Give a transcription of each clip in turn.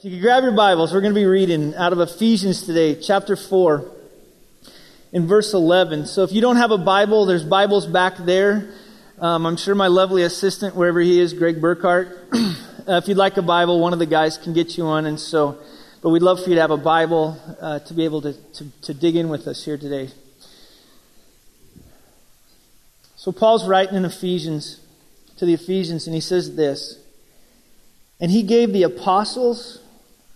If you could grab your Bibles, we're going to be reading out of Ephesians today, chapter 4, in verse 11. So if you don't have a Bible, there's Bibles back there. Um, I'm sure my lovely assistant, wherever he is, Greg Burkhart, uh, if you'd like a Bible, one of the guys can get you one. And so, but we'd love for you to have a Bible uh, to be able to, to, to dig in with us here today. So Paul's writing in Ephesians, to the Ephesians, and he says this. And he gave the apostles,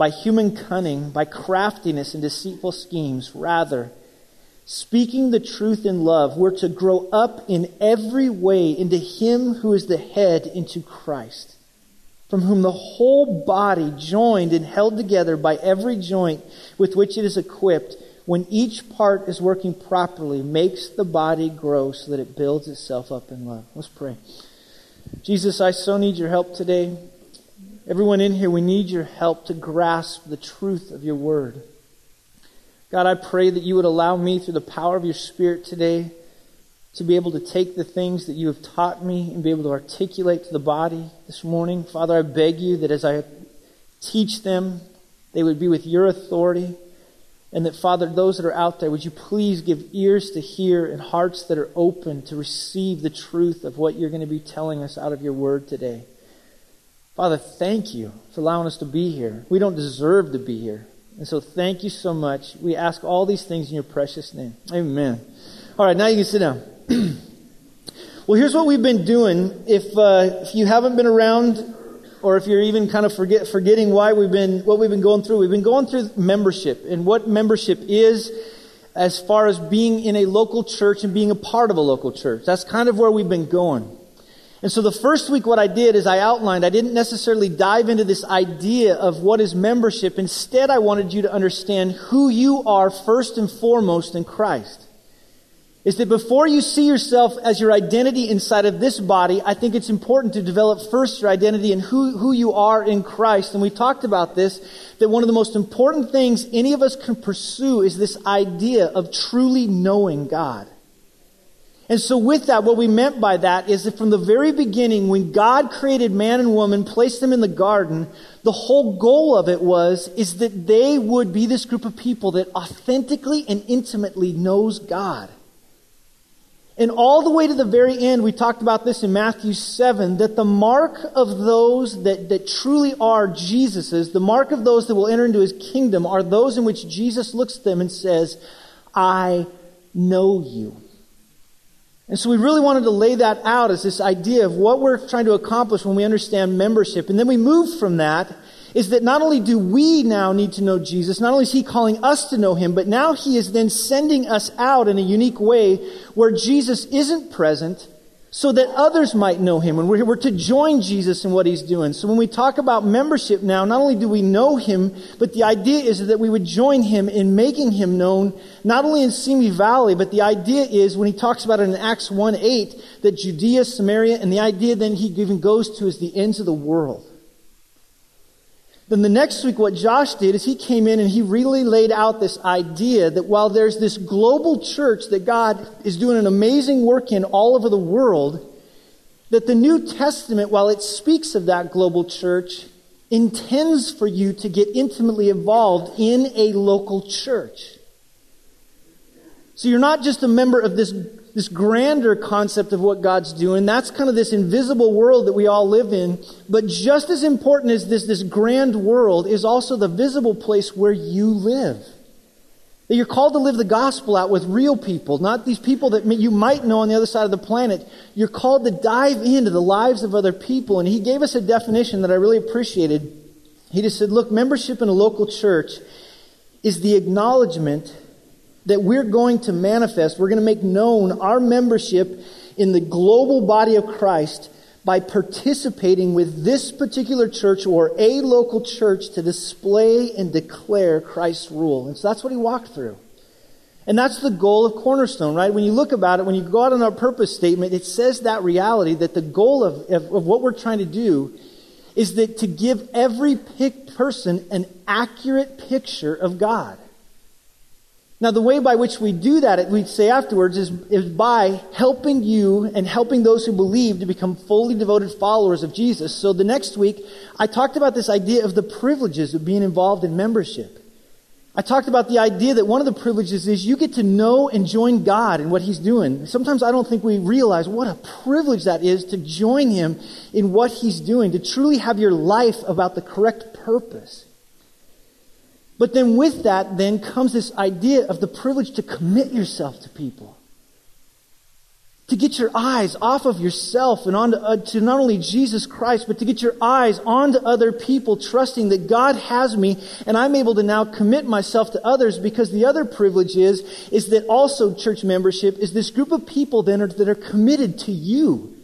by human cunning, by craftiness and deceitful schemes. Rather, speaking the truth in love, we're to grow up in every way into Him who is the head, into Christ, from whom the whole body, joined and held together by every joint with which it is equipped, when each part is working properly, makes the body grow so that it builds itself up in love. Let's pray. Jesus, I so need your help today. Everyone in here, we need your help to grasp the truth of your word. God, I pray that you would allow me, through the power of your Spirit today, to be able to take the things that you have taught me and be able to articulate to the body this morning. Father, I beg you that as I teach them, they would be with your authority. And that, Father, those that are out there, would you please give ears to hear and hearts that are open to receive the truth of what you're going to be telling us out of your word today. Father, thank you for allowing us to be here. We don't deserve to be here. And so thank you so much. We ask all these things in your precious name. Amen. All right, now you can sit down. well, here's what we've been doing. If, uh, if you haven't been around, or if you're even kind of forget, forgetting why we've been, what we've been going through, we've been going through membership and what membership is as far as being in a local church and being a part of a local church. That's kind of where we've been going. And so the first week, what I did is I outlined, I didn't necessarily dive into this idea of what is membership. Instead, I wanted you to understand who you are first and foremost in Christ. Is that before you see yourself as your identity inside of this body, I think it's important to develop first your identity and who, who you are in Christ. And we talked about this, that one of the most important things any of us can pursue is this idea of truly knowing God. And so with that, what we meant by that is that from the very beginning, when God created man and woman, placed them in the garden, the whole goal of it was, is that they would be this group of people that authentically and intimately knows God. And all the way to the very end, we talked about this in Matthew 7, that the mark of those that, that truly are Jesus's, the mark of those that will enter into his kingdom are those in which Jesus looks at them and says, I know you. And so we really wanted to lay that out as this idea of what we're trying to accomplish when we understand membership. And then we move from that is that not only do we now need to know Jesus, not only is He calling us to know Him, but now He is then sending us out in a unique way where Jesus isn't present, so that others might know him. And we're, we're to join Jesus in what he's doing. So when we talk about membership now, not only do we know him, but the idea is that we would join him in making him known, not only in Simi Valley, but the idea is when he talks about it in Acts 1 8, that Judea, Samaria, and the idea then he even goes to is the ends of the world. Then the next week, what Josh did is he came in and he really laid out this idea that while there's this global church that God is doing an amazing work in all over the world, that the New Testament, while it speaks of that global church, intends for you to get intimately involved in a local church. So you're not just a member of this this grander concept of what God's doing. That's kind of this invisible world that we all live in. But just as important as this, this grand world is also the visible place where you live. That you're called to live the gospel out with real people, not these people that you might know on the other side of the planet. You're called to dive into the lives of other people. And he gave us a definition that I really appreciated. He just said, look, membership in a local church is the acknowledgement that we're going to manifest, we're going to make known our membership in the global body of Christ by participating with this particular church or a local church to display and declare Christ's rule. And so that's what he walked through. And that's the goal of Cornerstone, right? When you look about it, when you go out on our purpose statement, it says that reality that the goal of, of, of what we're trying to do is that to give every person an accurate picture of God. Now, the way by which we do that, we'd say afterwards, is, is by helping you and helping those who believe to become fully devoted followers of Jesus. So the next week, I talked about this idea of the privileges of being involved in membership. I talked about the idea that one of the privileges is you get to know and join God in what He's doing. Sometimes I don't think we realize what a privilege that is to join Him in what He's doing, to truly have your life about the correct purpose. But then with that, then comes this idea of the privilege to commit yourself to people. To get your eyes off of yourself and onto uh, to not only Jesus Christ, but to get your eyes onto other people, trusting that God has me and I'm able to now commit myself to others because the other privilege is, is that also church membership is this group of people then are, that are committed to you.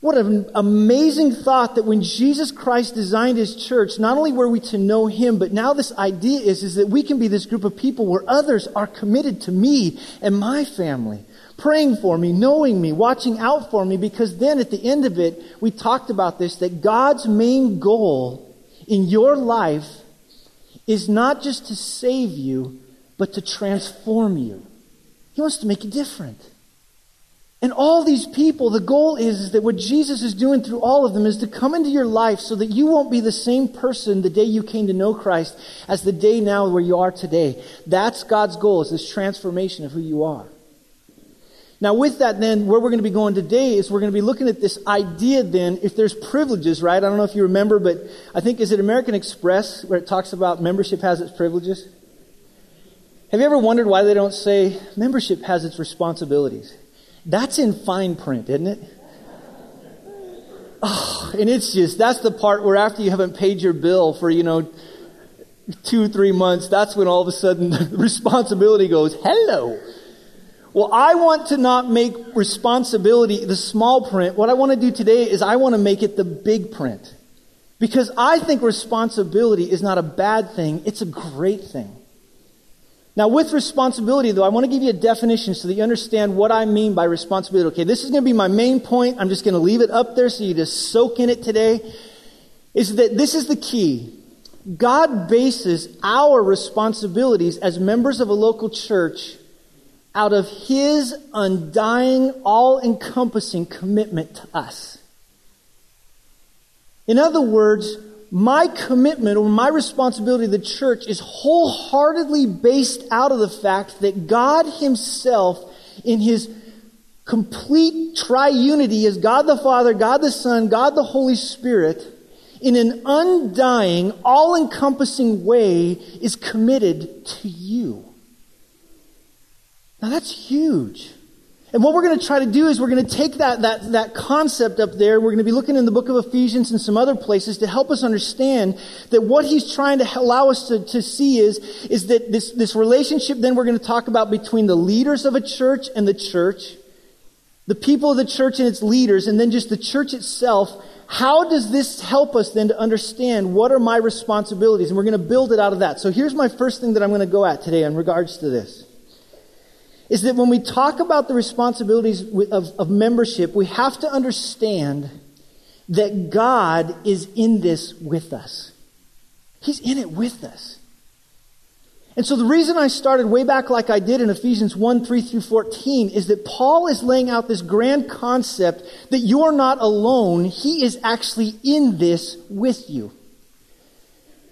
What an amazing thought that when Jesus Christ designed his church, not only were we to know him, but now this idea is, is that we can be this group of people where others are committed to me and my family, praying for me, knowing me, watching out for me, because then at the end of it, we talked about this, that God's main goal in your life is not just to save you, but to transform you. He wants to make you different. And all these people, the goal is, is, that what Jesus is doing through all of them is to come into your life so that you won't be the same person the day you came to know Christ as the day now where you are today. That's God's goal, is this transformation of who you are. Now with that then, where we're going to be going today is we're going to be looking at this idea then, if there's privileges, right? I don't know if you remember, but I think, is it American Express where it talks about membership has its privileges? Have you ever wondered why they don't say membership has its responsibilities? That's in fine print, isn't it? Oh, and it's just, that's the part where after you haven't paid your bill for, you know, two, three months, that's when all of a sudden the responsibility goes, hello. Well, I want to not make responsibility the small print. What I want to do today is I want to make it the big print. Because I think responsibility is not a bad thing, it's a great thing. Now, with responsibility, though, I want to give you a definition so that you understand what I mean by responsibility. Okay, this is going to be my main point. I'm just going to leave it up there so you just soak in it today. Is that this is the key. God bases our responsibilities as members of a local church out of His undying, all encompassing commitment to us. In other words, my commitment or my responsibility to the church is wholeheartedly based out of the fact that God Himself, in His complete triunity, as God the Father, God the Son, God the Holy Spirit, in an undying, all encompassing way, is committed to you. Now that's huge. And what we're going to try to do is we're going to take that, that, that concept up there. We're going to be looking in the book of Ephesians and some other places to help us understand that what he's trying to allow us to, to see is, is that this, this relationship then we're going to talk about between the leaders of a church and the church, the people of the church and its leaders, and then just the church itself. How does this help us then to understand what are my responsibilities? And we're going to build it out of that. So here's my first thing that I'm going to go at today in regards to this is that when we talk about the responsibilities of, of membership, we have to understand that God is in this with us. He's in it with us. And so the reason I started way back like I did in Ephesians 1, 3 through 14 is that Paul is laying out this grand concept that you're not alone. He is actually in this with you.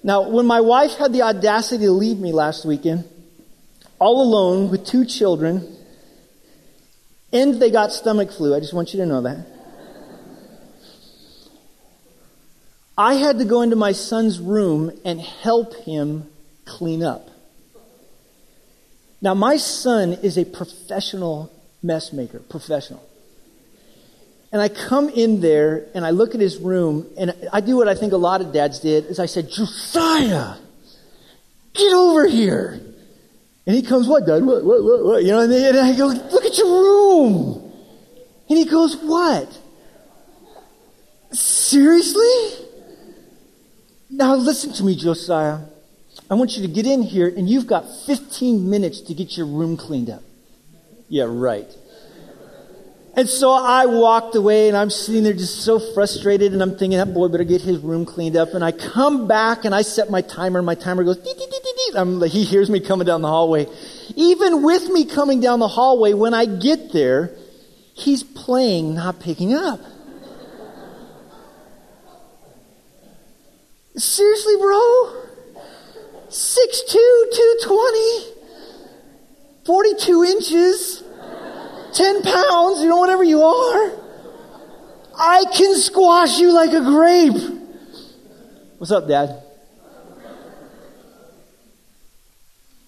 Now, when my wife had the audacity to leave me last weekend, all alone with two children, and they got stomach flu. I just want you to know that. I had to go into my son's room and help him clean up. Now, my son is a professional mess maker, professional. And I come in there and I look at his room and I do what I think a lot of dads did is I said, Josiah, get over here. And he comes, what, Dad? What, what, what, what? You know, and, I go, look at your room. And he goes, what? Seriously? Now listen to me, Josiah. I want you to get in here and you've got 15 minutes to get your room cleaned up. Yeah, right. And so I walked away and I'm sitting there just so frustrated and I'm thinking that boy better get his room cleaned up. And I come back and I set my timer and my timer goes, dee, dee, dee, I'm like, he hears me coming down the hallway. Even with me coming down the hallway, when I get there, he's playing, not picking up. Seriously, bro? 6'2", 220, 42 inches. 10 pounds, you know, whatever you are, I can squash you like a grape. What's up, Dad?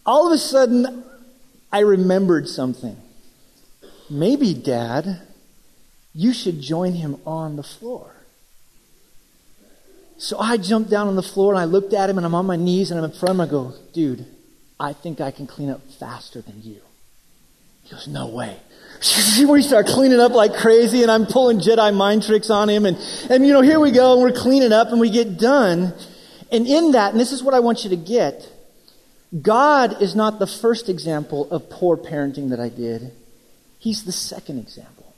All of a sudden, I remembered something. Maybe, Dad, you should join him on the floor. So I jumped down on the floor and I looked at him and I'm on my knees and I'm in front of him. I go, dude, I think I can clean up faster than you. He goes, no way. we start cleaning up like crazy and I'm pulling Jedi mind tricks on him and, and you know, here we go and we're cleaning up and we get done. And in that, and this is what I want you to get, God is not the first example of poor parenting that I did. He's the second example.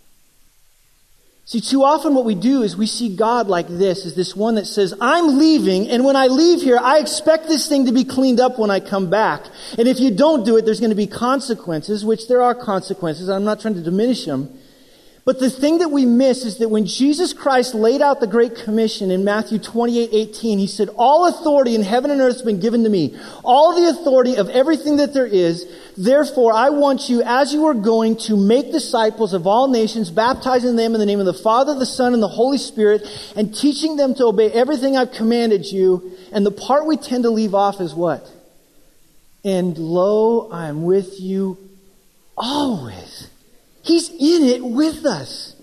See, too often what we do is we see God like this, is this one that says, I'm leaving, and when I leave here, I expect this thing to be cleaned up when I come back. And if you don't do it, there's going to be consequences, which there are consequences. I'm not trying to diminish them. But the thing that we miss is that when Jesus Christ laid out the Great Commission in Matthew 28, 18, he said, All authority in heaven and earth has been given to me. All the authority of everything that there is. Therefore, I want you, as you are going, to make disciples of all nations, baptizing them in the name of the Father, the Son, and the Holy Spirit, and teaching them to obey everything I've commanded you. And the part we tend to leave off is what? And lo, I am with you always He's in it with us.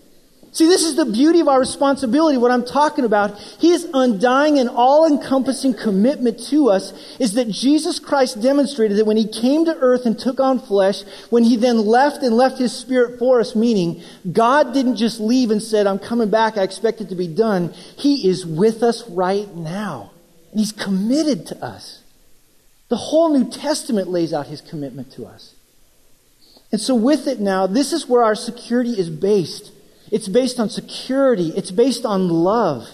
See, this is the beauty of our responsibility, what I'm talking about. His undying and all-encompassing commitment to us is that Jesus Christ demonstrated that when He came to earth and took on flesh, when He then left and left His Spirit for us, meaning God didn't just leave and said, I'm coming back, I expect it to be done. He is with us right now. And He's committed to us. The whole New Testament lays out His commitment to us. And so, with it now, this is where our security is based. It's based on security, it's based on love.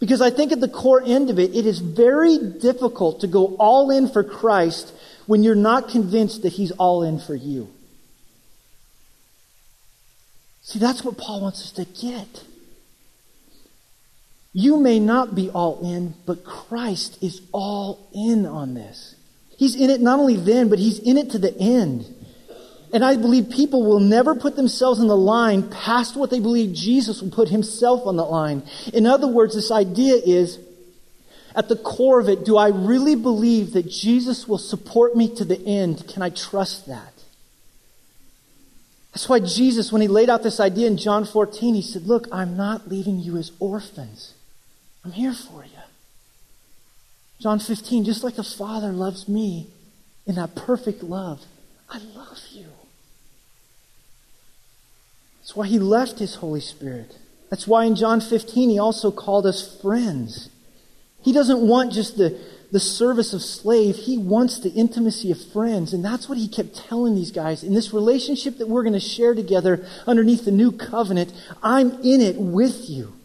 Because I think at the core end of it, it is very difficult to go all in for Christ when you're not convinced that He's all in for you. See, that's what Paul wants us to get. You may not be all in, but Christ is all in on this. He's in it not only then, but He's in it to the end. And I believe people will never put themselves on the line past what they believe Jesus will put himself on the line. In other words, this idea is at the core of it, do I really believe that Jesus will support me to the end? Can I trust that? That's why Jesus, when he laid out this idea in John 14, he said, Look, I'm not leaving you as orphans. I'm here for you. John 15, just like the Father loves me in that perfect love, I love you. That's why he left his Holy Spirit. That's why in John 15 he also called us friends. He doesn't want just the, the service of slave. He wants the intimacy of friends. And that's what he kept telling these guys. In this relationship that we're going to share together underneath the new covenant, I'm in it with you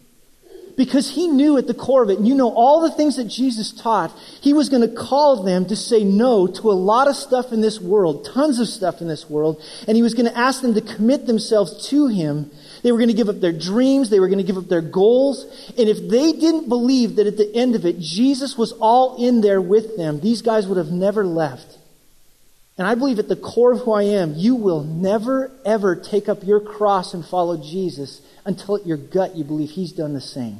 because he knew at the core of it, and you know all the things that Jesus taught, he was going to call them to say no to a lot of stuff in this world, tons of stuff in this world, and he was going to ask them to commit themselves to him. They were going to give up their dreams, they were going to give up their goals, and if they didn't believe that at the end of it, Jesus was all in there with them, these guys would have never left. And I believe at the core of who I am, you will never, ever take up your cross and follow Jesus until at your gut you believe he's done the same.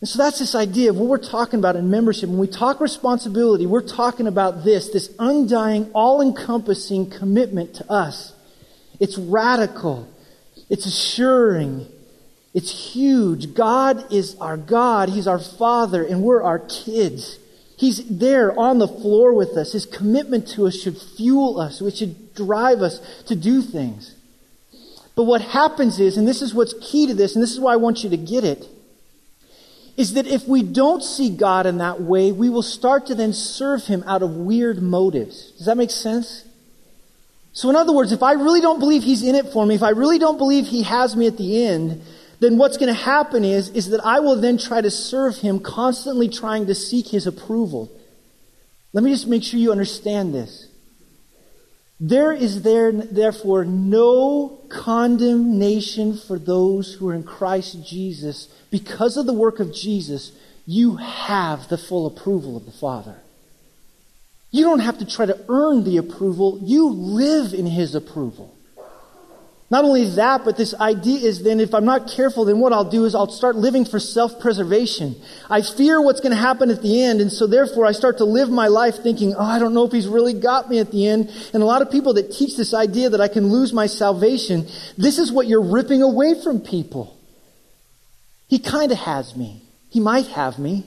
And so that's this idea of what we're talking about in membership. When we talk responsibility, we're talking about this, this undying, all-encompassing commitment to us. It's radical. It's assuring. It's huge. God is our God. He's our Father, and we're our kids. He's there on the floor with us. His commitment to us should fuel us. It should drive us to do things. But what happens is, and this is what's key to this, and this is why I want you to get it, is that if we don't see God in that way, we will start to then serve Him out of weird motives. Does that make sense? So, in other words, if I really don't believe He's in it for me, if I really don't believe He has me at the end, then what's going to happen is, is that I will then try to serve Him, constantly trying to seek His approval. Let me just make sure you understand this. There is there, therefore no condemnation for those who are in Christ Jesus. Because of the work of Jesus, you have the full approval of the Father. You don't have to try to earn the approval, you live in His approval. Not only that, but this idea is then if I'm not careful, then what I'll do is I'll start living for self-preservation. I fear what's going to happen at the end, and so therefore I start to live my life thinking, oh, I don't know if he's really got me at the end. And a lot of people that teach this idea that I can lose my salvation, this is what you're ripping away from people. He kind of has me. He might have me.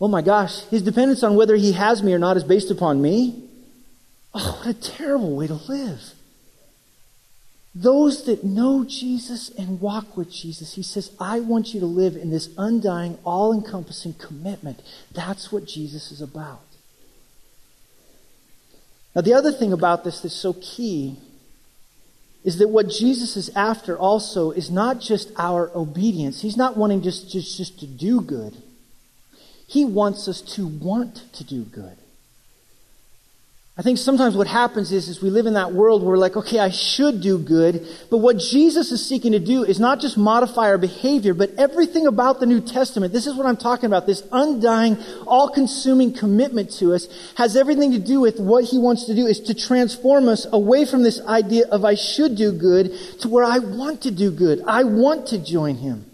Oh my gosh, his dependence on whether he has me or not is based upon me. Oh, what a terrible way to live. Those that know Jesus and walk with Jesus, he says, I want you to live in this undying, all encompassing commitment. That's what Jesus is about. Now, the other thing about this that's so key is that what Jesus is after also is not just our obedience. He's not wanting just, just, just to do good, He wants us to want to do good. I think sometimes what happens is, is we live in that world where we're like, okay, I should do good. But what Jesus is seeking to do is not just modify our behavior, but everything about the New Testament. This is what I'm talking about. This undying, all-consuming commitment to us has everything to do with what he wants to do is to transform us away from this idea of I should do good to where I want to do good. I want to join him.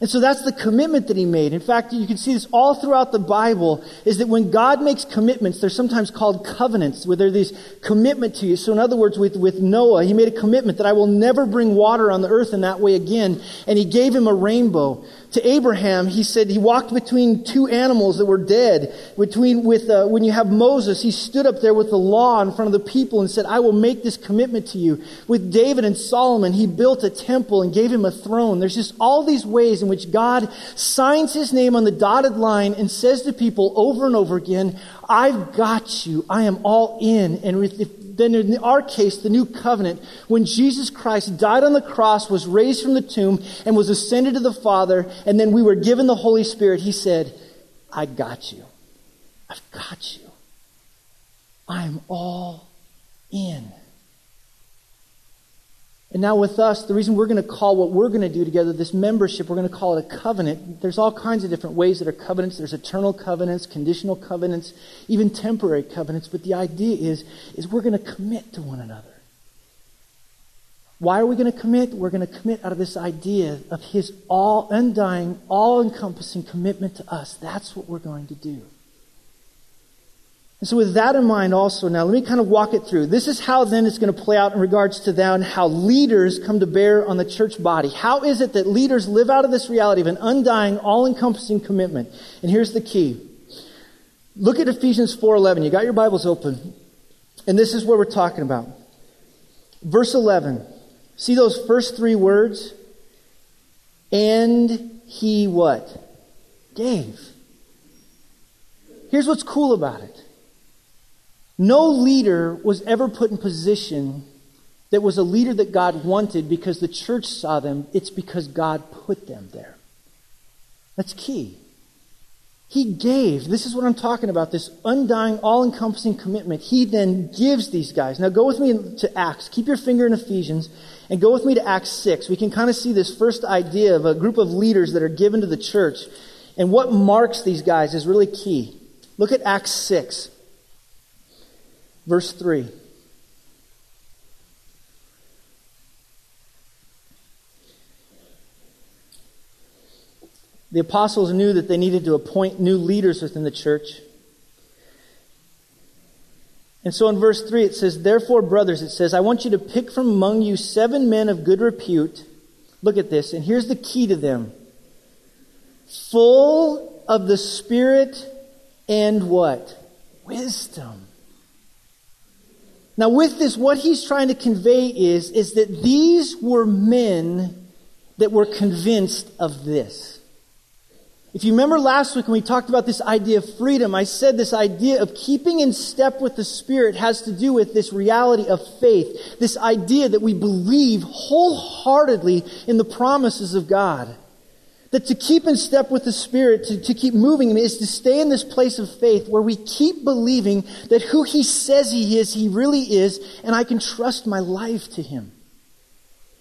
And so that's the commitment that he made. In fact, you can see this all throughout the Bible, is that when God makes commitments, they're sometimes called covenants, where there's this commitment to you. So in other words, with, with Noah, he made a commitment that I will never bring water on the earth in that way again. And he gave him a rainbow to Abraham, he said he walked between two animals that were dead. Between with uh, when you have Moses, he stood up there with the law in front of the people and said, "I will make this commitment to you." With David and Solomon, he built a temple and gave him a throne. There's just all these ways in which God signs His name on the dotted line and says to people over and over again, "I've got you. I am all in." And with then in our case, the new covenant, when Jesus Christ died on the cross, was raised from the tomb, and was ascended to the Father, and then we were given the Holy Spirit, he said, I got you. I've got you. I'm all in. And now with us, the reason we're going to call what we're going to do together this membership, we're going to call it a covenant. There's all kinds of different ways that are covenants. There's eternal covenants, conditional covenants, even temporary covenants. But the idea is, is we're going to commit to one another. Why are we going to commit? We're going to commit out of this idea of His all undying, all encompassing commitment to us. That's what we're going to do. And so with that in mind also now, let me kind of walk it through. This is how then it's going to play out in regards to then how leaders come to bear on the church body. How is it that leaders live out of this reality of an undying, all-encompassing commitment? And here's the key. Look at Ephesians 4.11. You got your Bibles open. And this is what we're talking about. Verse 11. See those first three words? And he what? Gave. Here's what's cool about it. No leader was ever put in position that was a leader that God wanted because the church saw them. It's because God put them there. That's key. He gave. This is what I'm talking about this undying, all encompassing commitment. He then gives these guys. Now go with me to Acts. Keep your finger in Ephesians and go with me to Acts 6. We can kind of see this first idea of a group of leaders that are given to the church. And what marks these guys is really key. Look at Acts 6. Verse 3. The apostles knew that they needed to appoint new leaders within the church. And so in verse 3 it says, Therefore, brothers, it says, I want you to pick from among you seven men of good repute. Look at this, and here's the key to them full of the Spirit and what? Wisdom. Now, with this, what he's trying to convey is, is that these were men that were convinced of this. If you remember last week when we talked about this idea of freedom, I said this idea of keeping in step with the Spirit has to do with this reality of faith, this idea that we believe wholeheartedly in the promises of God. That to keep in step with the Spirit, to, to keep moving, is to stay in this place of faith where we keep believing that who He says He is, He really is, and I can trust my life to Him.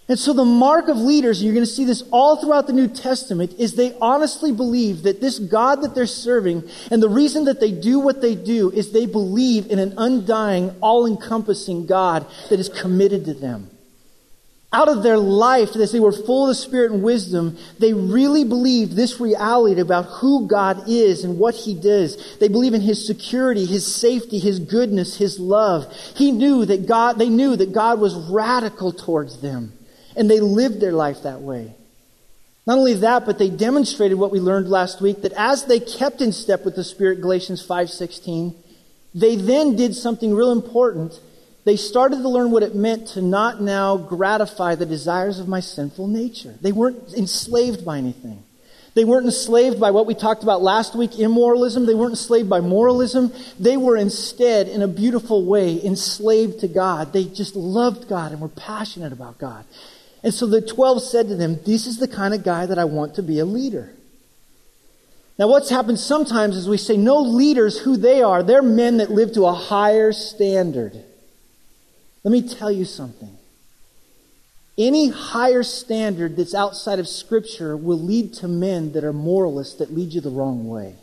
And so the mark of leaders, and you're going to see this all throughout the New Testament, is they honestly believe that this God that they're serving, and the reason that they do what they do is they believe in an undying, all-encompassing God that is committed to them. Out of their life, as they were full of the Spirit and wisdom, they really believed this reality about who God is and what He does. They believe in His security, His safety, His goodness, His love. He knew that God, they knew that God was radical towards them. And they lived their life that way. Not only that, but they demonstrated what we learned last week that as they kept in step with the Spirit, Galatians 5:16, they then did something real important. They started to learn what it meant to not now gratify the desires of my sinful nature. They weren't enslaved by anything. They weren't enslaved by what we talked about last week, immoralism. They weren't enslaved by moralism. They were instead, in a beautiful way, enslaved to God. They just loved God and were passionate about God. And so the 12 said to them, This is the kind of guy that I want to be a leader. Now, what's happened sometimes is we say, No leaders who they are. They're men that live to a higher standard. Let me tell you something. Any higher standard that's outside of Scripture will lead to men that are moralists that lead you the wrong way.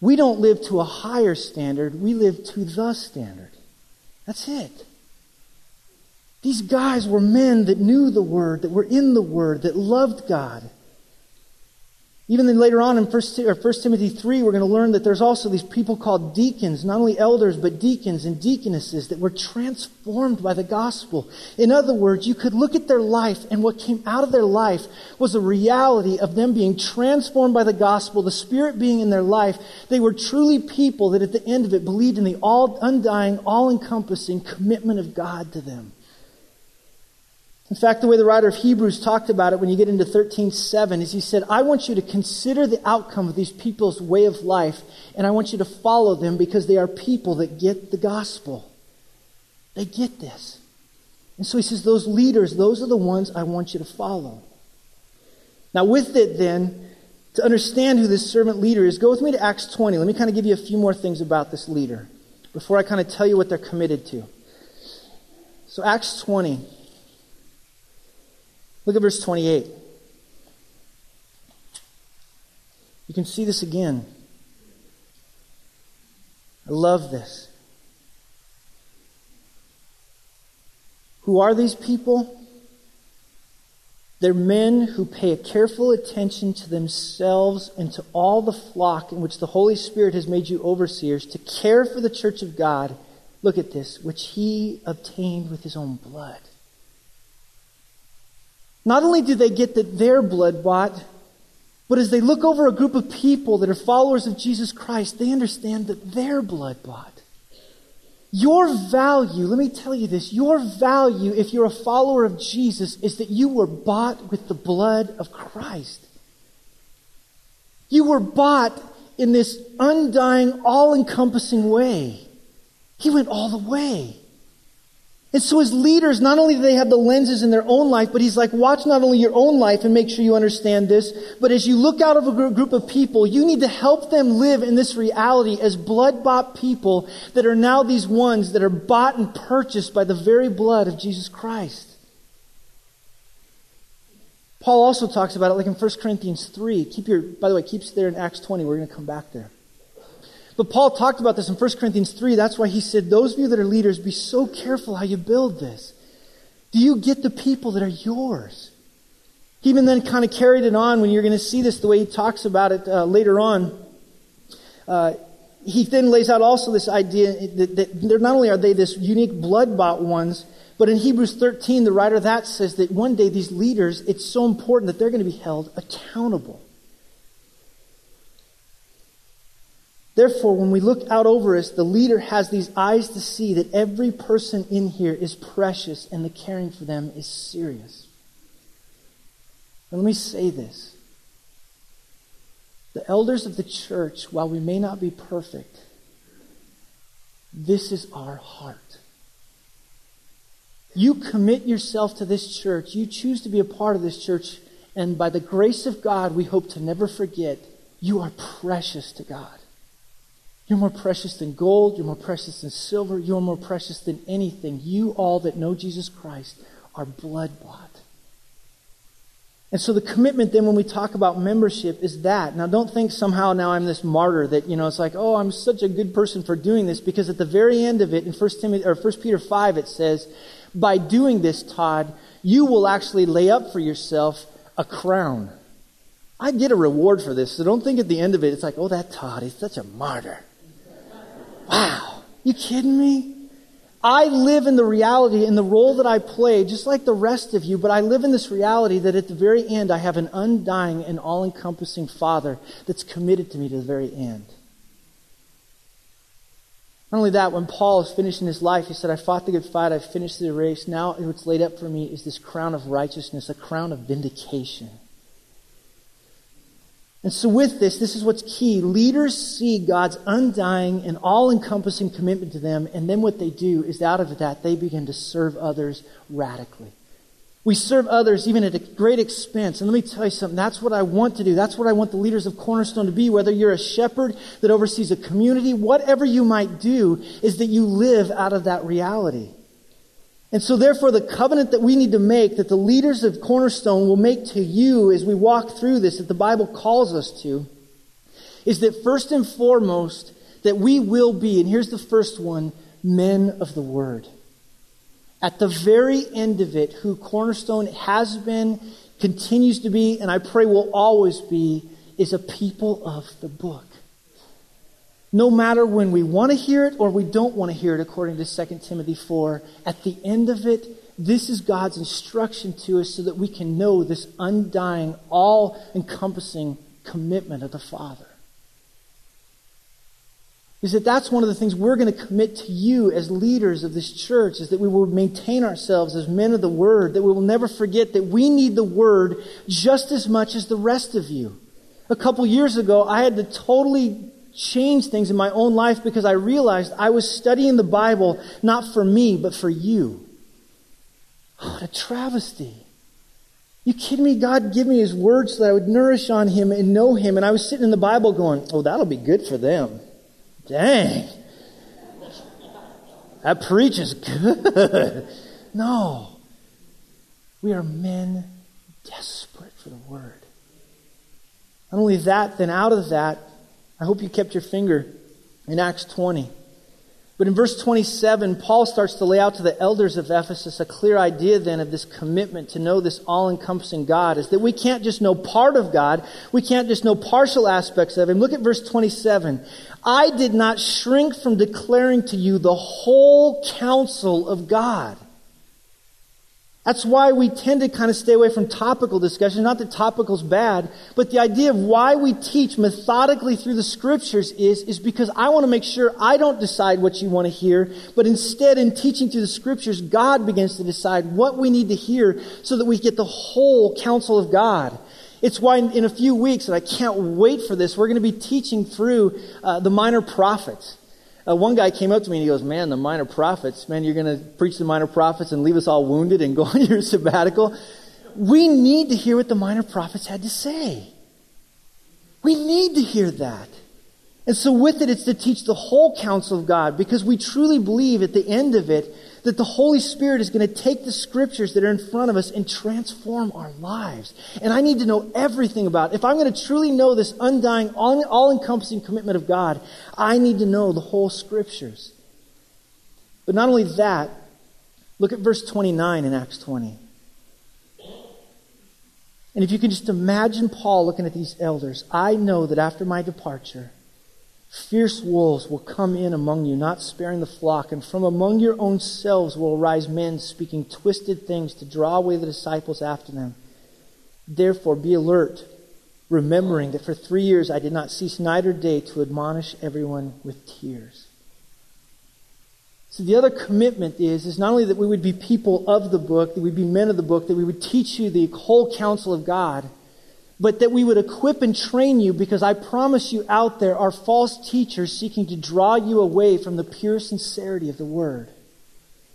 We don't live to a higher standard, we live to the standard. That's it. These guys were men that knew the Word, that were in the Word, that loved God. Even then later on in 1, Timothy 3, we're going to learn that there's also these people called deacons, not only elders, but deacons and deaconesses that were transformed by the gospel. In other words, you could look at their life, and what came out of their life was a reality of them being transformed by the gospel, the Spirit being in their life. They were truly people that at the end of it believed in the all undying, all encompassing commitment of God to them. In fact, the way the writer of Hebrews talked about it when you get into 13:7 is he said, "I want you to consider the outcome of these people's way of life, and I want you to follow them because they are people that get the gospel. They get this." And so he says, "Those leaders, those are the ones I want you to follow." Now, with it then, to understand who this servant leader is, go with me to Acts 20. Let me kind of give you a few more things about this leader before I kind of tell you what they're committed to. So, Acts 20. Look at verse 28. You can see this again. I love this. Who are these people? They're men who pay a careful attention to themselves and to all the flock in which the Holy Spirit has made you overseers to care for the church of God. Look at this, which he obtained with his own blood. Not only do they get that their blood bought, but as they look over a group of people that are followers of Jesus Christ, they understand that their blood bought. Your value, let me tell you this, your value if you're a follower of Jesus is that you were bought with the blood of Christ. You were bought in this undying, all encompassing way. He went all the way. And so as leaders, not only do they have the lenses in their own life, but he's like, watch not only your own life and make sure you understand this, but as you look out of a group of people, you need to help them live in this reality as blood-bought people that are now these ones that are bought and purchased by the very blood of Jesus Christ. Paul also talks about it like in 1 Corinthians 3. Keep your, by the way, keeps there in Acts 20. We're going to come back there. But Paul talked about this in 1 Corinthians 3. That's why he said, Those of you that are leaders, be so careful how you build this. Do you get the people that are yours? He even then kind of carried it on when you're going to see this the way he talks about it uh, later on. Uh, he then lays out also this idea that, that not only are they this unique blood bought ones, but in Hebrews 13, the writer of that says that one day these leaders, it's so important that they're going to be held accountable. Therefore, when we look out over us, the leader has these eyes to see that every person in here is precious and the caring for them is serious. And let me say this. The elders of the church, while we may not be perfect, this is our heart. You commit yourself to this church, you choose to be a part of this church, and by the grace of God, we hope to never forget you are precious to God. You're more precious than gold. You're more precious than silver. You're more precious than anything. You all that know Jesus Christ are blood bought. And so the commitment then when we talk about membership is that. Now don't think somehow now I'm this martyr that, you know, it's like, oh, I'm such a good person for doing this because at the very end of it in 1 Timothy or 1 Peter 5 it says, by doing this, Todd, you will actually lay up for yourself a crown. I get a reward for this, so don't think at the end of it it's like, oh, that Todd, he's such a martyr. Wow. You kidding me? I live in the reality in the role that I play, just like the rest of you, but I live in this reality that at the very end I have an undying and all encompassing Father that's committed to me to the very end. Not only that, when Paul is finishing his life, he said, I fought the good fight, I finished the race. Now what's laid up for me is this crown of righteousness, a crown of vindication. And so, with this, this is what's key. Leaders see God's undying and all encompassing commitment to them, and then what they do is out of that, they begin to serve others radically. We serve others even at a great expense. And let me tell you something. That's what I want to do. That's what I want the leaders of Cornerstone to be. Whether you're a shepherd that oversees a community, whatever you might do, is that you live out of that reality. And so, therefore, the covenant that we need to make, that the leaders of Cornerstone will make to you as we walk through this, that the Bible calls us to, is that first and foremost, that we will be, and here's the first one, men of the Word. At the very end of it, who Cornerstone has been, continues to be, and I pray will always be, is a people of the book no matter when we want to hear it or we don't want to hear it, according to 2 Timothy 4, at the end of it, this is God's instruction to us so that we can know this undying, all encompassing commitment of the Father. Is that that's one of the things we're going to commit to you as leaders of this church is that we will maintain ourselves as men of the Word, that we will never forget that we need the Word just as much as the rest of you. A couple years ago, I had to totally changed things in my own life because I realized I was studying the Bible not for me, but for you. Oh, what a travesty. You kidding me? God give me His word so that I would nourish on Him and know Him. And I was sitting in the Bible going, oh, that'll be good for them. Dang. That preaches good. no. We are men desperate for the word. Not only that, then out of that, I hope you kept your finger in Acts 20. But in verse 27, Paul starts to lay out to the elders of Ephesus a clear idea then of this commitment to know this all encompassing God is that we can't just know part of God. We can't just know partial aspects of Him. Look at verse 27. I did not shrink from declaring to you the whole counsel of God. That's why we tend to kind of stay away from topical discussion. Not that topical's bad, but the idea of why we teach methodically through the scriptures is, is because I want to make sure I don't decide what you want to hear, but instead in teaching through the scriptures, God begins to decide what we need to hear so that we get the whole counsel of God. It's why in a few weeks, and I can't wait for this, we're going to be teaching through uh, the minor prophets. Uh, one guy came up to me and he goes, Man, the minor prophets, man, you're going to preach the minor prophets and leave us all wounded and go on your sabbatical. We need to hear what the minor prophets had to say. We need to hear that. And so, with it, it's to teach the whole counsel of God because we truly believe at the end of it that the Holy Spirit is going to take the scriptures that are in front of us and transform our lives. And I need to know everything about it. If I'm going to truly know this undying, all encompassing commitment of God, I need to know the whole scriptures. But not only that, look at verse 29 in Acts 20. And if you can just imagine Paul looking at these elders, I know that after my departure, Fierce wolves will come in among you, not sparing the flock, and from among your own selves will arise men speaking twisted things to draw away the disciples after them. Therefore, be alert. remembering that for three years I did not cease night or day to admonish everyone with tears. So the other commitment is, is not only that we would be people of the book, that we'd be men of the book, that we would teach you the whole counsel of God, but that we would equip and train you because I promise you out there are false teachers seeking to draw you away from the pure sincerity of the word.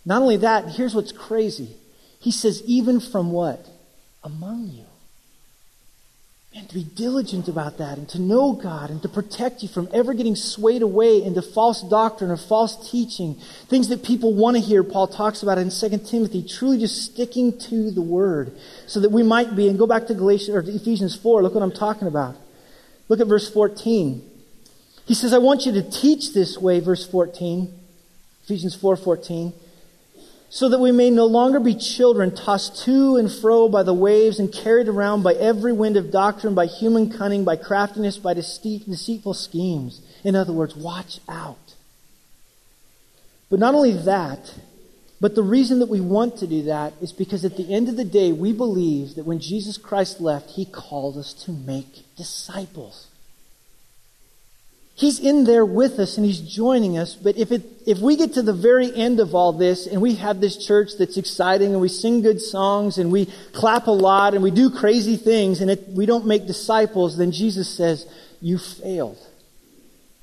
Not only that, here's what's crazy. He says, even from what? Among you. And to be diligent about that and to know God and to protect you from ever getting swayed away into false doctrine or false teaching. Things that people want to hear, Paul talks about in 2 Timothy, truly just sticking to the word so that we might be, and go back to Galatians or to Ephesians 4, look what I'm talking about. Look at verse 14. He says, I want you to teach this way, verse 14, Ephesians 4 14 so that we may no longer be children tossed to and fro by the waves and carried around by every wind of doctrine, by human cunning, by craftiness, by deceitful schemes. In other words, watch out. But not only that, but the reason that we want to do that is because at the end of the day, we believe that when Jesus Christ left, he called us to make disciples. He's in there with us and he's joining us. But if it, if we get to the very end of all this and we have this church that's exciting and we sing good songs and we clap a lot and we do crazy things and it, we don't make disciples, then Jesus says, you failed.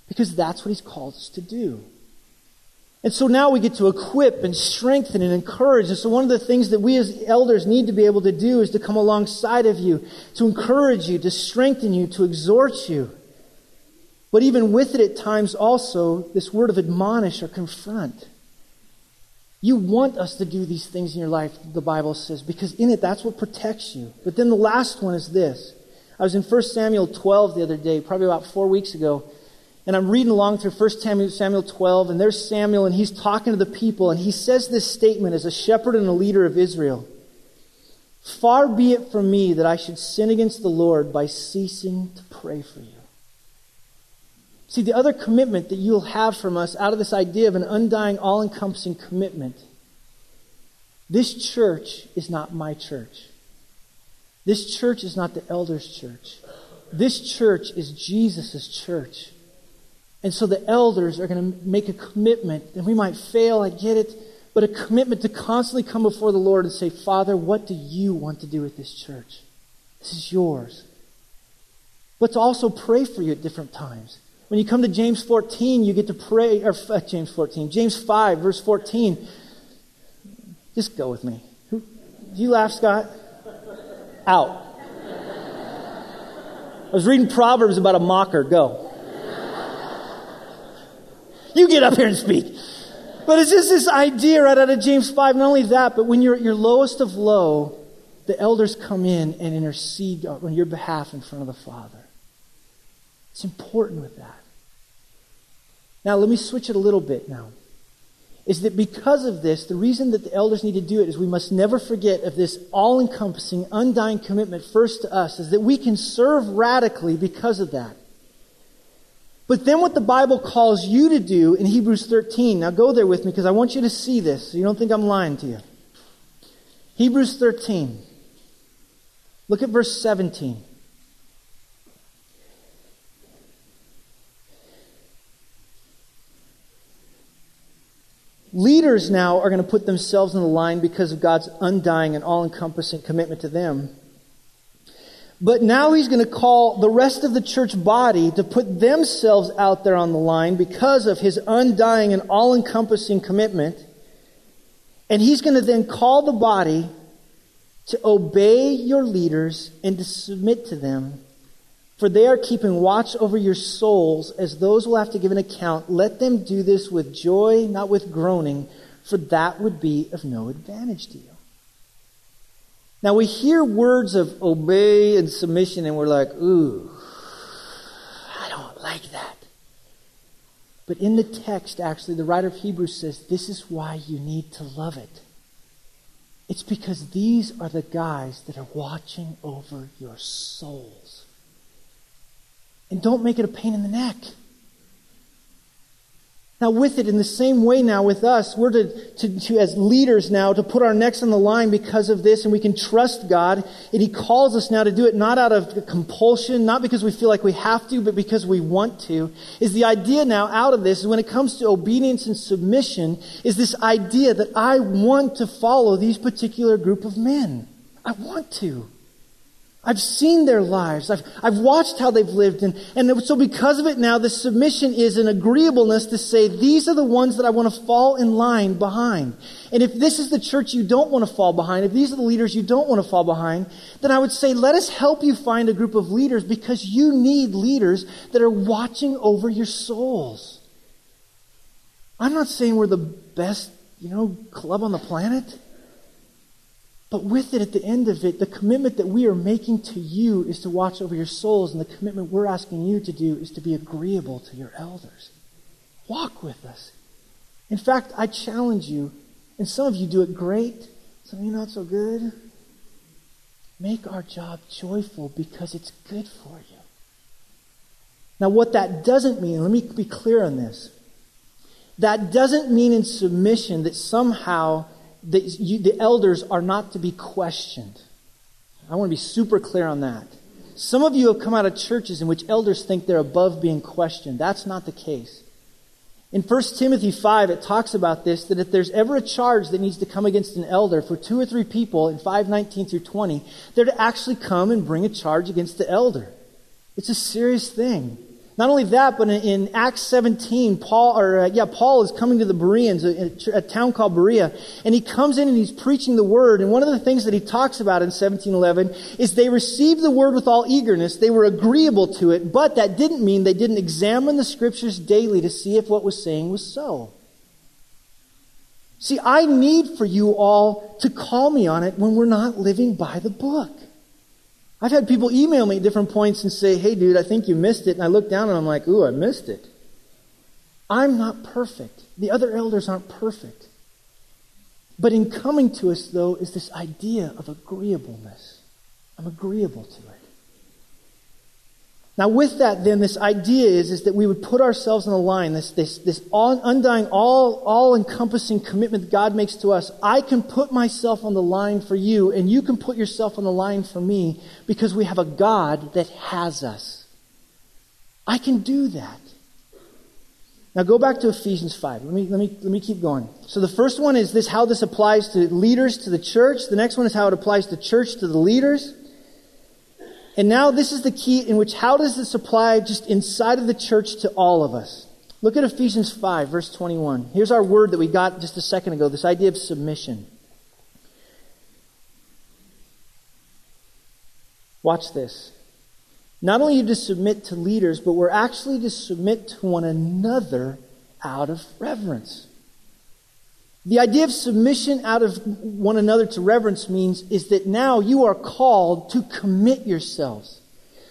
Because that's what he's called us to do. And so now we get to equip and strengthen and encourage. And so one of the things that we as elders need to be able to do is to come alongside of you, to encourage you, to strengthen you, to exhort you. But even with it at times also, this word of admonish or confront. You want us to do these things in your life, the Bible says, because in it, that's what protects you. But then the last one is this. I was in 1 Samuel 12 the other day, probably about four weeks ago, and I'm reading along through 1 Samuel 12, and there's Samuel, and he's talking to the people, and he says this statement as a shepherd and a leader of Israel Far be it from me that I should sin against the Lord by ceasing to pray for you. See, the other commitment that you'll have from us out of this idea of an undying, all encompassing commitment this church is not my church. This church is not the elders' church. This church is Jesus' church. And so the elders are going to make a commitment, and we might fail, I get it, but a commitment to constantly come before the Lord and say, Father, what do you want to do with this church? This is yours. But to also pray for you at different times. When you come to James 14, you get to pray, or uh, James 14, James 5, verse 14. Just go with me. Do you laugh, Scott? Out. I was reading Proverbs about a mocker. Go. You get up here and speak. But it's just this idea right out of James 5. Not only that, but when you're at your lowest of low, the elders come in and intercede on your behalf in front of the Father. It's important with that. Now, let me switch it a little bit now. Is that because of this, the reason that the elders need to do it is we must never forget of this all encompassing, undying commitment first to us, is that we can serve radically because of that. But then what the Bible calls you to do in Hebrews 13, now go there with me because I want you to see this so you don't think I'm lying to you. Hebrews 13. Look at verse 17. Leaders now are going to put themselves in the line because of God's undying and all encompassing commitment to them. But now he's going to call the rest of the church body to put themselves out there on the line because of his undying and all encompassing commitment. And he's going to then call the body to obey your leaders and to submit to them for they are keeping watch over your souls as those will have to give an account. Let them do this with joy, not with groaning, for that would be of no advantage to you. Now we hear words of obey and submission and we're like, ooh, I don't like that. But in the text, actually, the writer of Hebrews says this is why you need to love it. It's because these are the guys that are watching over your souls. And don't make it a pain in the neck. Now, with it, in the same way now with us, we're to, to, to, as leaders now, to put our necks on the line because of this, and we can trust God, and He calls us now to do it not out of compulsion, not because we feel like we have to, but because we want to. Is the idea now out of this, is when it comes to obedience and submission, is this idea that I want to follow these particular group of men. I want to. I've seen their lives. I've, I've watched how they've lived. And, and so because of it now, the submission is an agreeableness to say, these are the ones that I want to fall in line behind. And if this is the church you don't want to fall behind, if these are the leaders you don't want to fall behind, then I would say, let us help you find a group of leaders because you need leaders that are watching over your souls. I'm not saying we're the best, you know, club on the planet. But with it, at the end of it, the commitment that we are making to you is to watch over your souls, and the commitment we're asking you to do is to be agreeable to your elders. Walk with us. In fact, I challenge you, and some of you do it great, some of you not so good. Make our job joyful because it's good for you. Now, what that doesn't mean, let me be clear on this. That doesn't mean in submission that somehow the, you, the elders are not to be questioned. I want to be super clear on that. Some of you have come out of churches in which elders think they're above being questioned. That's not the case. In 1 Timothy 5, it talks about this that if there's ever a charge that needs to come against an elder for two or three people in 519 through 20, they're to actually come and bring a charge against the elder. It's a serious thing. Not only that, but in, in Acts 17, Paul, or uh, yeah, Paul is coming to the Bereans, a, a, town called Berea, and he comes in and he's preaching the word. And one of the things that he talks about in 1711 is they received the word with all eagerness. They were agreeable to it, but that didn't mean they didn't examine the scriptures daily to see if what was saying was so. See, I need for you all to call me on it when we're not living by the book. I've had people email me at different points and say, hey, dude, I think you missed it. And I look down and I'm like, ooh, I missed it. I'm not perfect. The other elders aren't perfect. But in coming to us, though, is this idea of agreeableness. I'm agreeable to it. Now, with that, then, this idea is, is that we would put ourselves on the line, this, this, this all, undying, all, all encompassing commitment that God makes to us. I can put myself on the line for you, and you can put yourself on the line for me because we have a God that has us. I can do that. Now go back to Ephesians 5. Let me, let me, let me keep going. So the first one is this, how this applies to leaders to the church. The next one is how it applies to church to the leaders. And now this is the key in which how does this apply just inside of the church to all of us? Look at Ephesians 5, verse 21. Here's our word that we got just a second ago this idea of submission. Watch this. Not only to submit to leaders, but we're actually to submit to one another out of reverence. The idea of submission out of one another to reverence means is that now you are called to commit yourselves.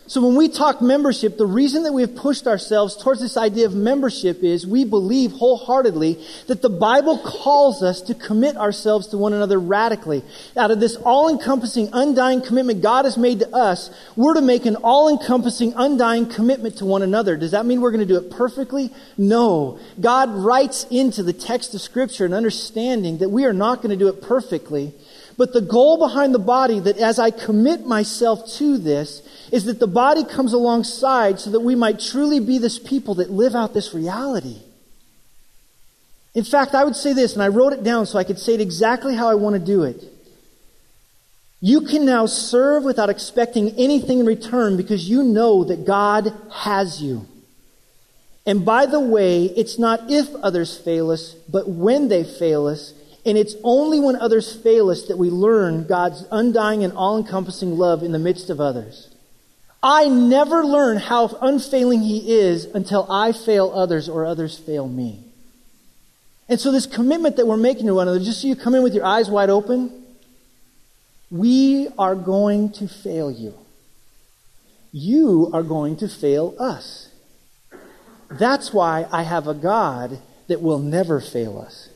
So when we talk membership, the reason that we have pushed ourselves towards this idea of membership is we believe wholeheartedly that the Bible calls us to commit ourselves to one another radically. Out of this all-encompassing, undying commitment God has made to us, we're to make an all-encompassing, undying commitment to one another. Does that mean we're going to do it perfectly? No. God writes into the text of Scripture an understanding that we are not going to do it perfectly. But the goal behind the body that as I commit myself to this is that the body comes alongside so that we might truly be this people that live out this reality. In fact, I would say this, and I wrote it down so I could say it exactly how I want to do it. You can now serve without expecting anything in return because you know that God has you. And by the way, it's not if others fail us, but when they fail us, and it's only when others fail us that we learn God's undying and all encompassing love in the midst of others. I never learn how unfailing He is until I fail others or others fail me. And so, this commitment that we're making to one another, just so you come in with your eyes wide open, we are going to fail you. You are going to fail us. That's why I have a God that will never fail us.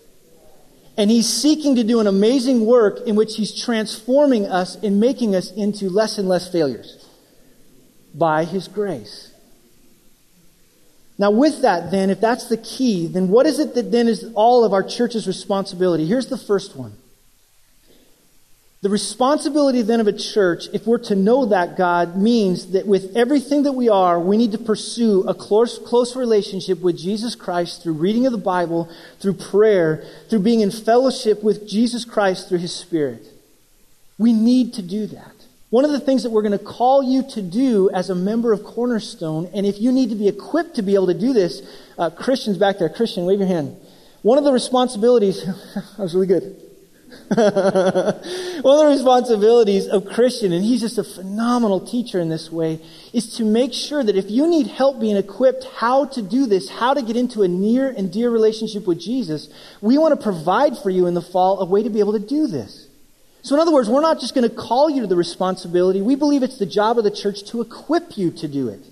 And he's seeking to do an amazing work in which he's transforming us and making us into less and less failures by his grace. Now, with that, then, if that's the key, then what is it that then is all of our church's responsibility? Here's the first one. The responsibility then of a church, if we're to know that God, means that with everything that we are, we need to pursue a close, close relationship with Jesus Christ through reading of the Bible, through prayer, through being in fellowship with Jesus Christ through His Spirit. We need to do that. One of the things that we're going to call you to do as a member of Cornerstone, and if you need to be equipped to be able to do this, uh, Christians back there, Christian, wave your hand. One of the responsibilities, that was really good. One of the responsibilities of Christian, and he's just a phenomenal teacher in this way, is to make sure that if you need help being equipped how to do this, how to get into a near and dear relationship with Jesus, we want to provide for you in the fall a way to be able to do this. So, in other words, we're not just going to call you to the responsibility. We believe it's the job of the church to equip you to do it.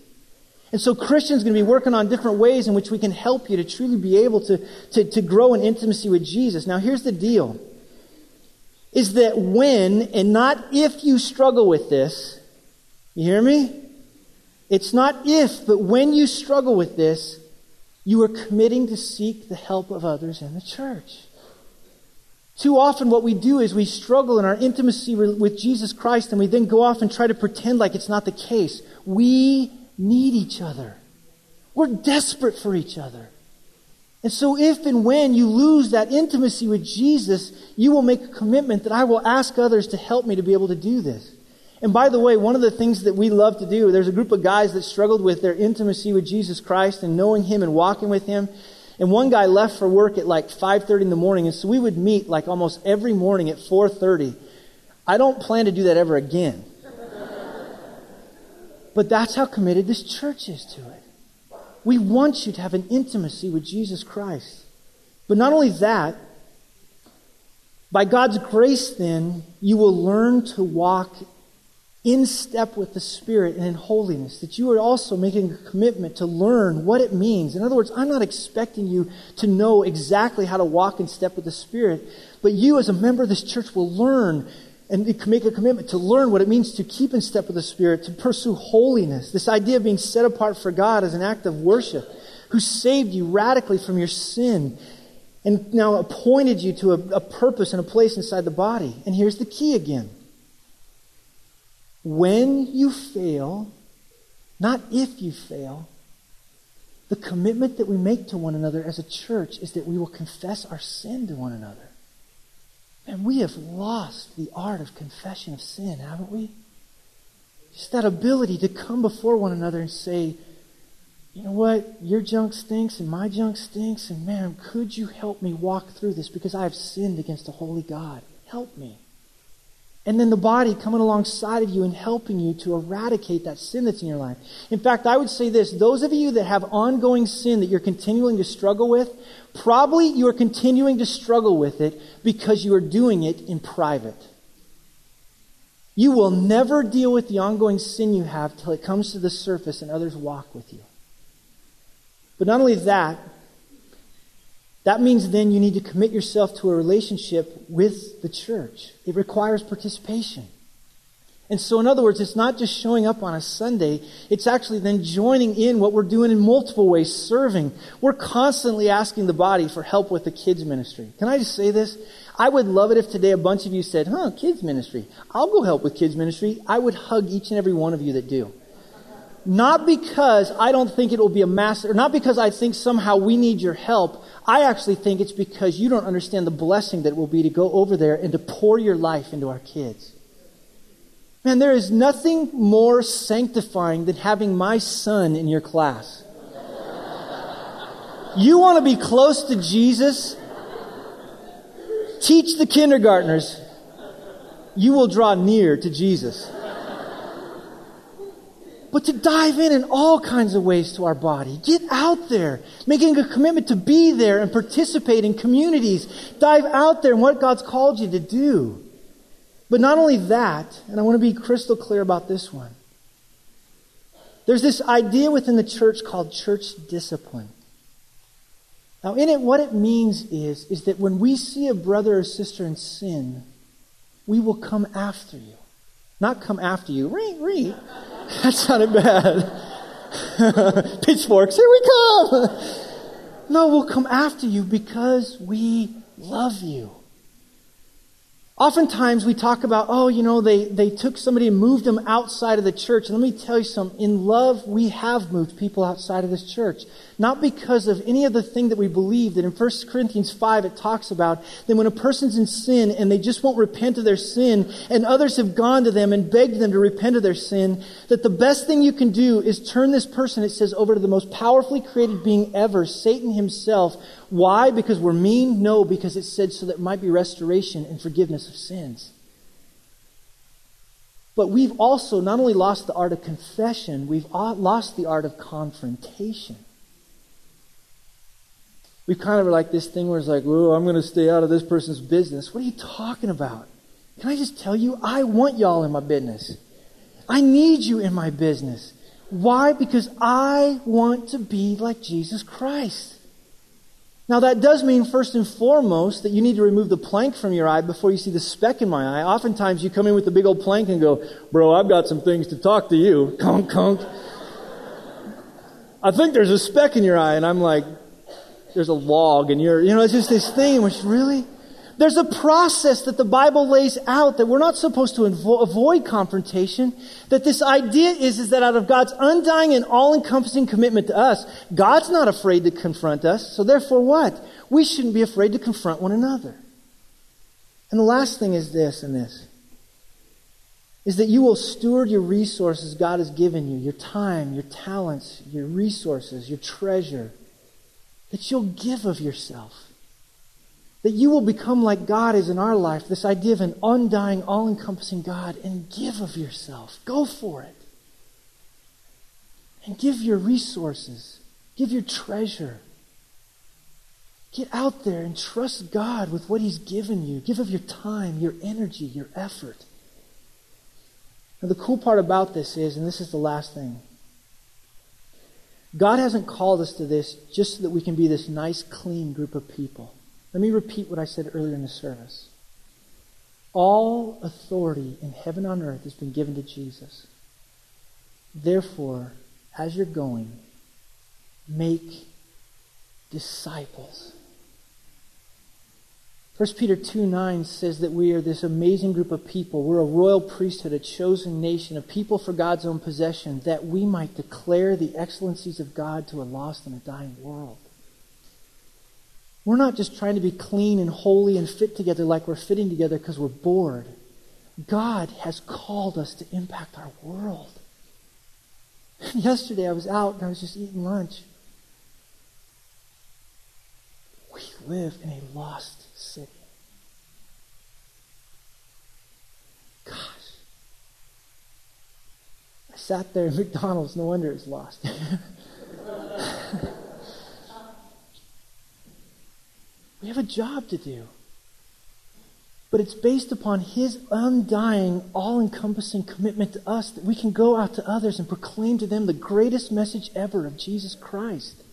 And so, Christian's going to be working on different ways in which we can help you to truly be able to, to, to grow in intimacy with Jesus. Now, here's the deal is that when and not if you struggle with this, you hear me? It's not if, but when you struggle with this, you are committing to seek the help of others in the church. Too often, what we do is we struggle in our intimacy with Jesus Christ and we then go off and try to pretend like it's not the case. We need each other. We're desperate for each other. And so, if and when you lose that intimacy with Jesus, you will make a commitment that I will ask others to help me to be able to do this. And by the way, one of the things that we love to do, there's a group of guys that struggled with their intimacy with Jesus Christ and knowing Him and walking with Him. And one guy left for work at like 5:30 in the morning, and so we would meet like almost every morning at 4:30. I don't plan to do that ever again. but that's how committed this church is to it. We want you to have an intimacy with Jesus Christ. But not only that, by God's grace, then, you will learn to walk in step with the Spirit and in holiness, that you are also making a commitment to learn what it means. In other words, I'm not expecting you to know exactly how to walk in step with the Spirit, but you, as a member of this church, will learn and make a commitment to learn what it means to keep in step with the Spirit, to pursue holiness. This idea of being set apart for God as an act of worship, who saved you radically from your sin and now appointed you to a, a purpose and a place inside the body. And here's the key again when you fail, not if you fail, the commitment that we make to one another as a church is that we will confess our sin to one another. And we have lost the art of confession of sin, haven't we? Just that ability to come before one another and say, you know what? Your junk stinks and my junk stinks, and man, could you help me walk through this because I have sinned against a holy God? Help me. And then the body coming alongside of you and helping you to eradicate that sin that's in your life. In fact, I would say this those of you that have ongoing sin that you're continuing to struggle with, probably you are continuing to struggle with it because you are doing it in private. You will never deal with the ongoing sin you have till it comes to the surface and others walk with you. But not only that, that means then you need to commit yourself to a relationship with the church. It requires participation. And so, in other words, it's not just showing up on a Sunday, it's actually then joining in what we're doing in multiple ways, serving. We're constantly asking the body for help with the kids' ministry. Can I just say this? I would love it if today a bunch of you said, huh, kids' ministry. I'll go help with kids' ministry. I would hug each and every one of you that do. Not because I don't think it will be a massive, or not because I think somehow we need your help. I actually think it's because you don't understand the blessing that it will be to go over there and to pour your life into our kids. Man, there is nothing more sanctifying than having my son in your class. You want to be close to Jesus? Teach the kindergartners. You will draw near to Jesus but to dive in in all kinds of ways to our body. Get out there, making a commitment to be there and participate in communities. Dive out there in what God's called you to do. But not only that, and I want to be crystal clear about this one. There's this idea within the church called church discipline. Now, in it, what it means is, is that when we see a brother or sister in sin, we will come after you. Not come after you. Read, read. That sounded bad. Pitchforks, here we come. no, we'll come after you because we love you. Oftentimes we talk about, oh, you know, they, they took somebody and moved them outside of the church. And let me tell you something. In love, we have moved people outside of this church. Not because of any of the thing that we believe that in 1 Corinthians 5 it talks about that when a person's in sin and they just won't repent of their sin and others have gone to them and begged them to repent of their sin, that the best thing you can do is turn this person, it says, over to the most powerfully created being ever, Satan himself, why? Because we're mean? No, because it said so that might be restoration and forgiveness of sins. But we've also not only lost the art of confession, we've lost the art of confrontation. We kind of are like this thing where it's like, oh, I'm going to stay out of this person's business. What are you talking about? Can I just tell you, I want y'all in my business. I need you in my business. Why? Because I want to be like Jesus Christ. Now, that does mean, first and foremost, that you need to remove the plank from your eye before you see the speck in my eye. Oftentimes, you come in with the big old plank and go, Bro, I've got some things to talk to you. Conk, conk. I think there's a speck in your eye. And I'm like, There's a log, and you're, you know, it's just this thing, which really? There's a process that the Bible lays out that we're not supposed to invo- avoid confrontation. That this idea is, is that out of God's undying and all-encompassing commitment to us, God's not afraid to confront us. So therefore what? We shouldn't be afraid to confront one another. And the last thing is this and this. Is that you will steward your resources God has given you, your time, your talents, your resources, your treasure. That you'll give of yourself that you will become like God is in our life, this idea of an undying, all encompassing God, and give of yourself. Go for it. And give your resources, give your treasure. Get out there and trust God with what He's given you. Give of your time, your energy, your effort. Now, the cool part about this is, and this is the last thing, God hasn't called us to this just so that we can be this nice, clean group of people. Let me repeat what I said earlier in the service. All authority in heaven and on earth has been given to Jesus. Therefore, as you're going, make disciples. 1 Peter 2 9 says that we are this amazing group of people. We're a royal priesthood, a chosen nation, a people for God's own possession, that we might declare the excellencies of God to a lost and a dying world. We're not just trying to be clean and holy and fit together like we're fitting together because we're bored. God has called us to impact our world. Yesterday I was out and I was just eating lunch. We live in a lost city. Gosh. I sat there at McDonald's, no wonder it's lost. We have a job to do. But it's based upon His undying, all encompassing commitment to us that we can go out to others and proclaim to them the greatest message ever of Jesus Christ.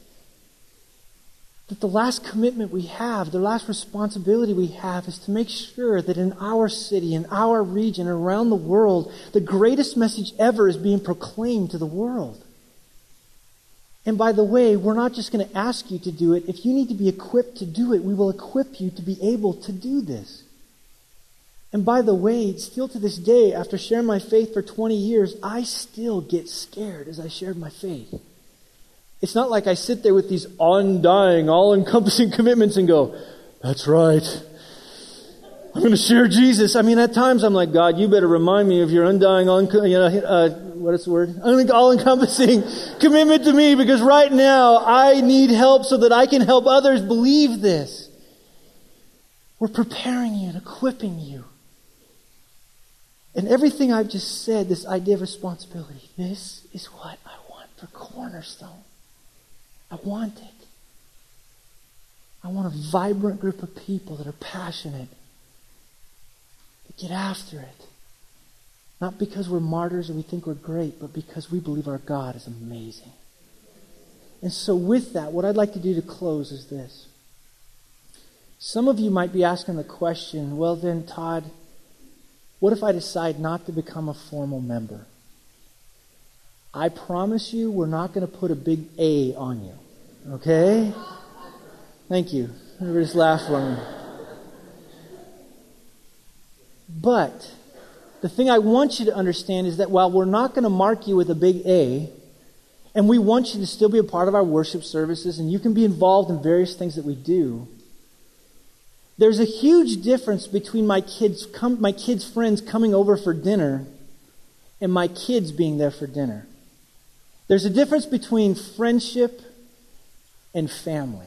That the last commitment we have, the last responsibility we have, is to make sure that in our city, in our region, around the world, the greatest message ever is being proclaimed to the world. And by the way, we're not just going to ask you to do it. If you need to be equipped to do it, we will equip you to be able to do this. And by the way, still to this day, after sharing my faith for 20 years, I still get scared as I share my faith. It's not like I sit there with these undying, all encompassing commitments and go, that's right. I'm going to share Jesus. I mean, at times I'm like, God, you better remind me of your undying, un- you know, uh, what is the word? All encompassing commitment to me because right now I need help so that I can help others believe this. We're preparing you and equipping you. And everything I've just said, this idea of responsibility, this is what I want for Cornerstone. I want it. I want a vibrant group of people that are passionate that Get after it. Not because we're martyrs or we think we're great, but because we believe our God is amazing. And so, with that, what I'd like to do to close is this. Some of you might be asking the question well, then, Todd, what if I decide not to become a formal member? I promise you, we're not going to put a big A on you. Okay? Thank you. Everybody just laughed for me. But the thing I want you to understand is that while we're not going to mark you with a big A, and we want you to still be a part of our worship services, and you can be involved in various things that we do, there's a huge difference between my kids, com- my kids' friends coming over for dinner and my kids being there for dinner. There's a difference between friendship and family.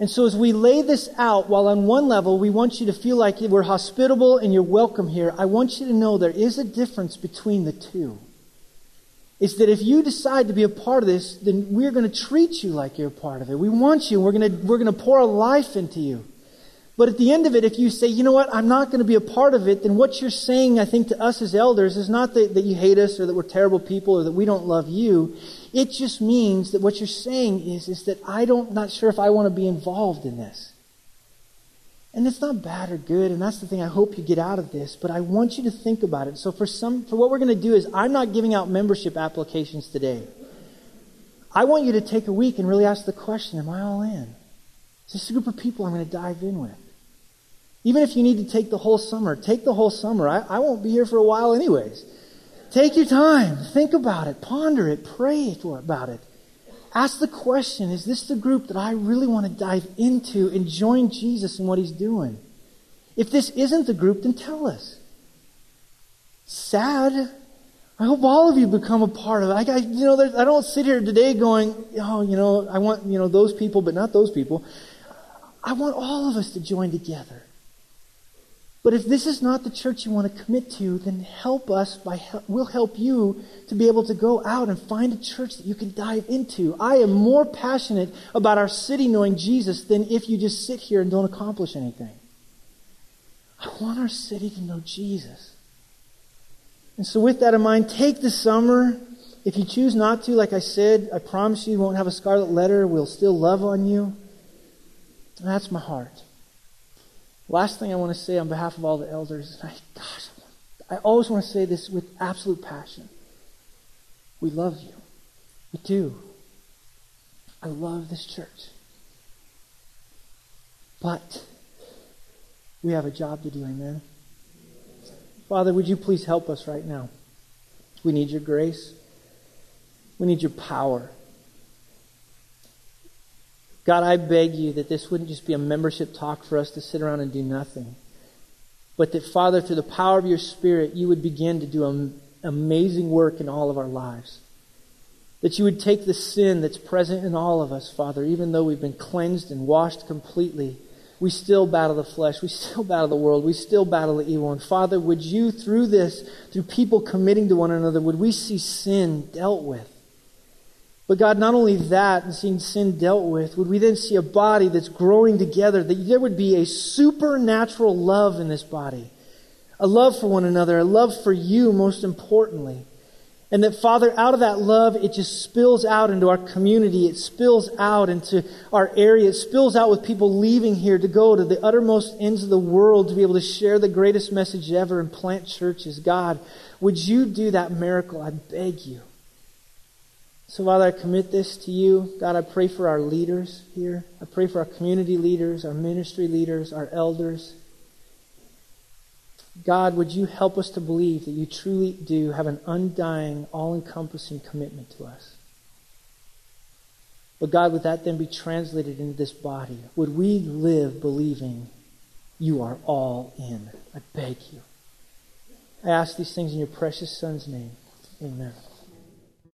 And so, as we lay this out, while on one level we want you to feel like we're hospitable and you're welcome here, I want you to know there is a difference between the two. It's that if you decide to be a part of this, then we're going to treat you like you're a part of it. We want you. We're going to, we're going to pour our life into you. But at the end of it, if you say, you know what, I'm not going to be a part of it, then what you're saying, I think, to us as elders is not that, that you hate us or that we're terrible people or that we don't love you. It just means that what you're saying is, is that I don't, not sure if I want to be involved in this. And it's not bad or good, and that's the thing I hope you get out of this, but I want you to think about it. So for some for what we're going to do is I'm not giving out membership applications today. I want you to take a week and really ask the question, am I all in? Is this a group of people I'm going to dive in with? Even if you need to take the whole summer, take the whole summer. I, I won't be here for a while anyways. Take your time. Think about it. Ponder it. Pray about it. Ask the question is this the group that I really want to dive into and join Jesus in what he's doing? If this isn't the group, then tell us. Sad. I hope all of you become a part of it. I, I you know, I don't sit here today going, oh, you know, I want, you know, those people, but not those people. I want all of us to join together. But if this is not the church you want to commit to, then help us by we'll help you to be able to go out and find a church that you can dive into. I am more passionate about our city knowing Jesus than if you just sit here and don't accomplish anything. I want our city to know Jesus. And so with that in mind, take the summer. If you choose not to, like I said, I promise you, you won't have a scarlet letter. We'll still love on you. And that's my heart. Last thing I want to say on behalf of all the elders, and I, gosh, I always want to say this with absolute passion. We love you. We do. I love this church. But we have a job to do, amen? Father, would you please help us right now? We need your grace. We need your power. God, I beg you that this wouldn't just be a membership talk for us to sit around and do nothing. But that, Father, through the power of your Spirit, you would begin to do amazing work in all of our lives. That you would take the sin that's present in all of us, Father, even though we've been cleansed and washed completely, we still battle the flesh. We still battle the world. We still battle the evil. And Father, would you, through this, through people committing to one another, would we see sin dealt with? But God, not only that, and seeing sin dealt with, would we then see a body that's growing together, that there would be a supernatural love in this body. A love for one another, a love for you, most importantly. And that, Father, out of that love, it just spills out into our community. It spills out into our area. It spills out with people leaving here to go to the uttermost ends of the world to be able to share the greatest message ever and plant churches. God, would you do that miracle? I beg you. So, Father, I commit this to you. God, I pray for our leaders here. I pray for our community leaders, our ministry leaders, our elders. God, would you help us to believe that you truly do have an undying, all encompassing commitment to us? But God, would that then be translated into this body? Would we live believing you are all in? I beg you. I ask these things in your precious Son's name. Amen.